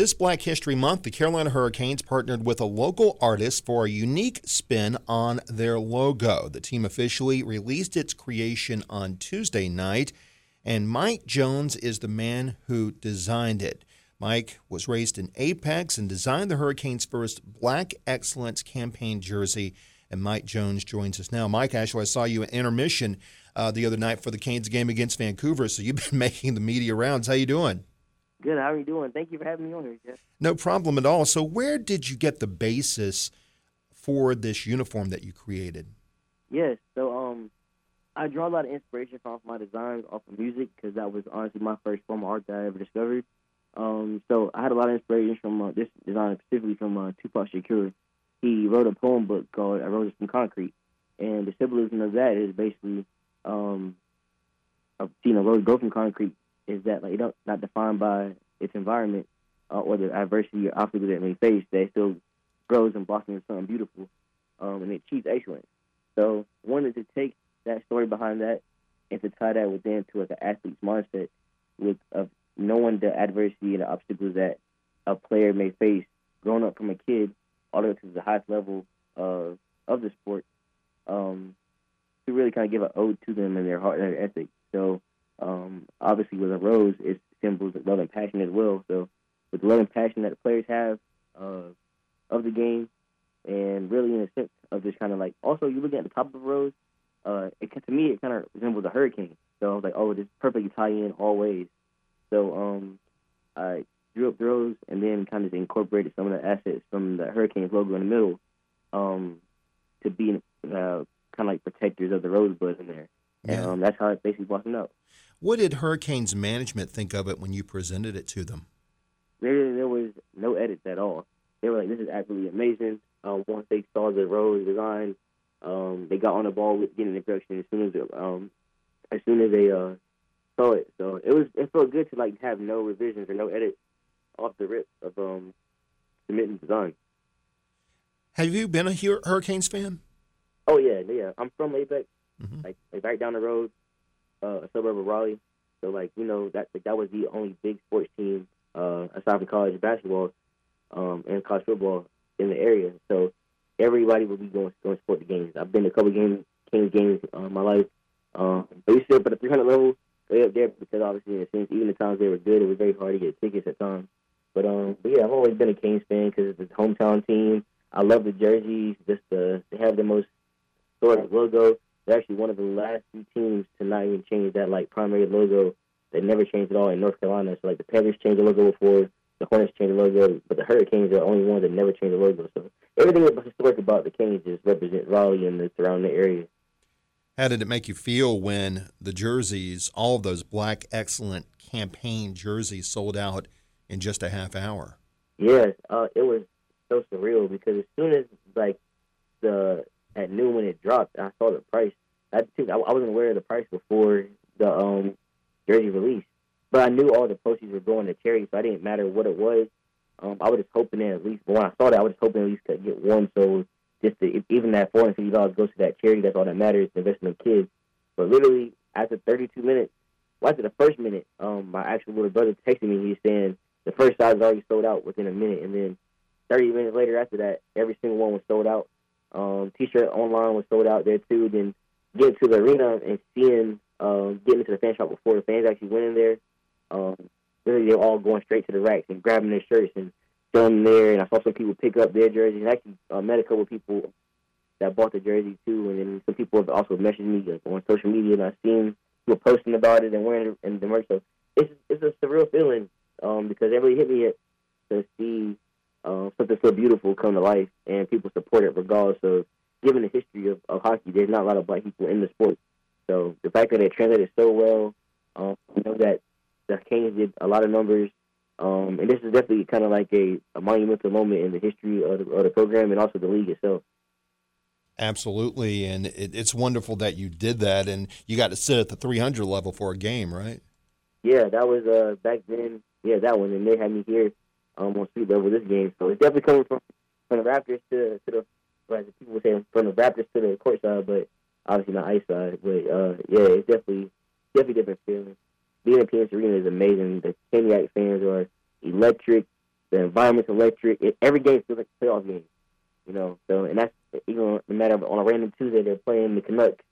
This Black History Month, the Carolina Hurricanes partnered with a local artist for a unique spin on their logo. The team officially released its creation on Tuesday night, and Mike Jones is the man who designed it. Mike was raised in Apex and designed the Hurricanes' first Black Excellence campaign jersey. And Mike Jones joins us now. Mike, actually, I saw you at intermission uh, the other night for the Canes game against Vancouver, so you've been making the media rounds. How you doing? Good. How are you doing? Thank you for having me on here, Jeff. No problem at all. So, where did you get the basis for this uniform that you created? Yes. So, um, I draw a lot of inspiration from my designs off of music because that was honestly my first form of art that I ever discovered. Um, so I had a lot of inspiration from uh, this design, specifically from uh, Tupac Shakur. He wrote a poem book called "I Rose from Concrete," and the symbolism of that is basically, um, of, you know, rose grow from concrete is that like you don't not defined by its environment uh, or the adversity or obstacles that it may face, that it still grows and blossoms into something beautiful, um, and it achieves excellence. So wanted to take that story behind that and to tie that within to like an athlete's mindset with of knowing the adversity and the obstacles that a player may face growing up from a kid all the way to the highest level of of the sport, um, to really kind of give an ode to them and their heart and their ethic. So um, obviously, with a rose, it symbols love and passion as well. So, with the love and passion that the players have uh, of the game, and really in a sense of just kind of like, also you looking at the top of the rose, uh, it to me it kind of resembles a hurricane. So I was like, oh, this perfectly tie in all ways. So um, I drew up the rose and then kind of incorporated some of the assets from the Hurricanes logo in the middle um, to be uh, kind of like protectors of the rosebud in there. Yeah. And um, that's how it basically blossomed out. What did Hurricanes management think of it when you presented it to them? There, there was no edits at all. They were like, "This is absolutely amazing." Um, once they saw the rose design, um, they got on the ball with getting the production as soon as it, um, as soon as they uh, saw it. So it was it felt good to like have no revisions or no edits off the rip of um, submitting design. Have you been a Hurricanes fan? Oh yeah, yeah. I'm from Apex, mm-hmm. like, like right down the road uh, a suburb of Raleigh. So like you know that that was the only big sports team uh, aside from college basketball um, and college football in the area. So everybody would be going going to support the games. I've been to a couple games, Canes games uh, in my life. Um, but you still, but the 300 level, way up there because obviously in a sense, even the times they were good, it was very hard to get tickets at times. But um, but yeah, I've always been a Canes fan because it's a hometown team. I love the jerseys. Just the they have the most sort of logo. They're actually one of the last few teams to not even change that like primary logo. They never changed at all in North Carolina. So like the Panthers changed the logo before, the Hornets changed the logo, but the Hurricanes are the only ones that never changed the logo. So everything that's historic about the Canes just represents Raleigh and the surrounding area. How did it make you feel when the jerseys, all of those black excellent campaign jerseys, sold out in just a half hour? Yes, uh, it was so surreal because as soon as like the at noon when it dropped, I saw the price. I, I wasn't aware of the price before the um, jersey release, but I knew all the proceeds were going to charity, so I didn't matter what it was. Um, I was just hoping that at least but when I saw that, I was just hoping at least to get one. So just to, even that four hundred fifty dollars goes to that charity. That's all that matters. The investment of kids. But literally after thirty two minutes, well, after the first minute, um, my actual little brother texted me. He's saying the first size is already sold out within a minute, and then thirty minutes later after that, every single one was sold out. Um, T-shirt online was sold out there too. Then getting to the arena and seeing, um, getting into the fan shop before the fans actually went in there. Um, really, they're all going straight to the racks and grabbing their shirts and throwing there. And I saw some people pick up their jerseys. And actually uh, met a couple of people that bought the jerseys too. And then some people have also messaged me on social media, and I've seen people posting about it and wearing it in the merch. So it's it's a surreal feeling um, because it really hit me to see uh, something so beautiful come to life, and people support it regardless of, given the history of, of hockey, there's not a lot of black people in the sport. So the fact that it translated so well, um, you know that the Canes did a lot of numbers, um, and this is definitely kind of like a, a monumental moment in the history of the, of the program and also the league itself. Absolutely, and it, it's wonderful that you did that, and you got to sit at the 300 level for a game, right? Yeah, that was uh, back then. Yeah, that one, and they had me here um, on street level this game. So it's definitely coming from from the rafters to to the saying from the rafters to the court side, but obviously not ice side. But uh, yeah, it's definitely definitely different feeling. Being in PNC Arena is amazing. The Caniac fans are electric. the environment's electric. It, every game feels like a playoff game, you know. So and that's even no matter on a random Tuesday they're playing the Canucks,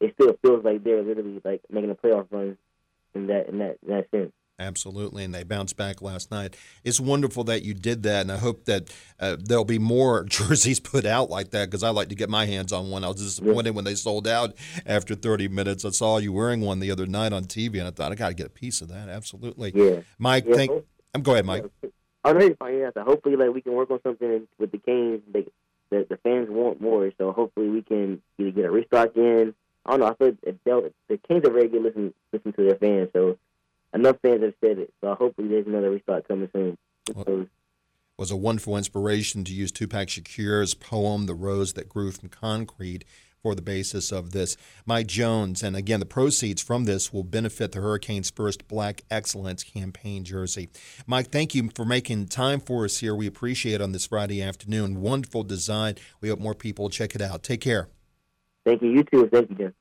it still feels like they're literally like making a playoff run in that in that in that sense. Absolutely, and they bounced back last night. It's wonderful that you did that, and I hope that uh, there'll be more jerseys put out like that because I like to get my hands on one. I was disappointed when they sold out after 30 minutes. I saw you wearing one the other night on TV, and I thought I got to get a piece of that. Absolutely, yeah. Mike, yeah, thank. I'm um, go ahead, Mike. I know you're fine. Yeah, so hopefully, like we can work on something with the Canes. They, the the fans want more, so hopefully we can either get a restock in. I don't know. I feel the Canes are very good listen listen to their fans, so enough fans have said it. So hopefully there's another restart coming soon. Well, was a wonderful inspiration to use Tupac Shakur's poem "The Rose That Grew from Concrete." For the basis of this, Mike Jones, and again, the proceeds from this will benefit the Hurricanes' first Black Excellence campaign jersey. Mike, thank you for making time for us here. We appreciate it on this Friday afternoon. Wonderful design. We hope more people check it out. Take care. Thank you. You too. Thank you, Jim.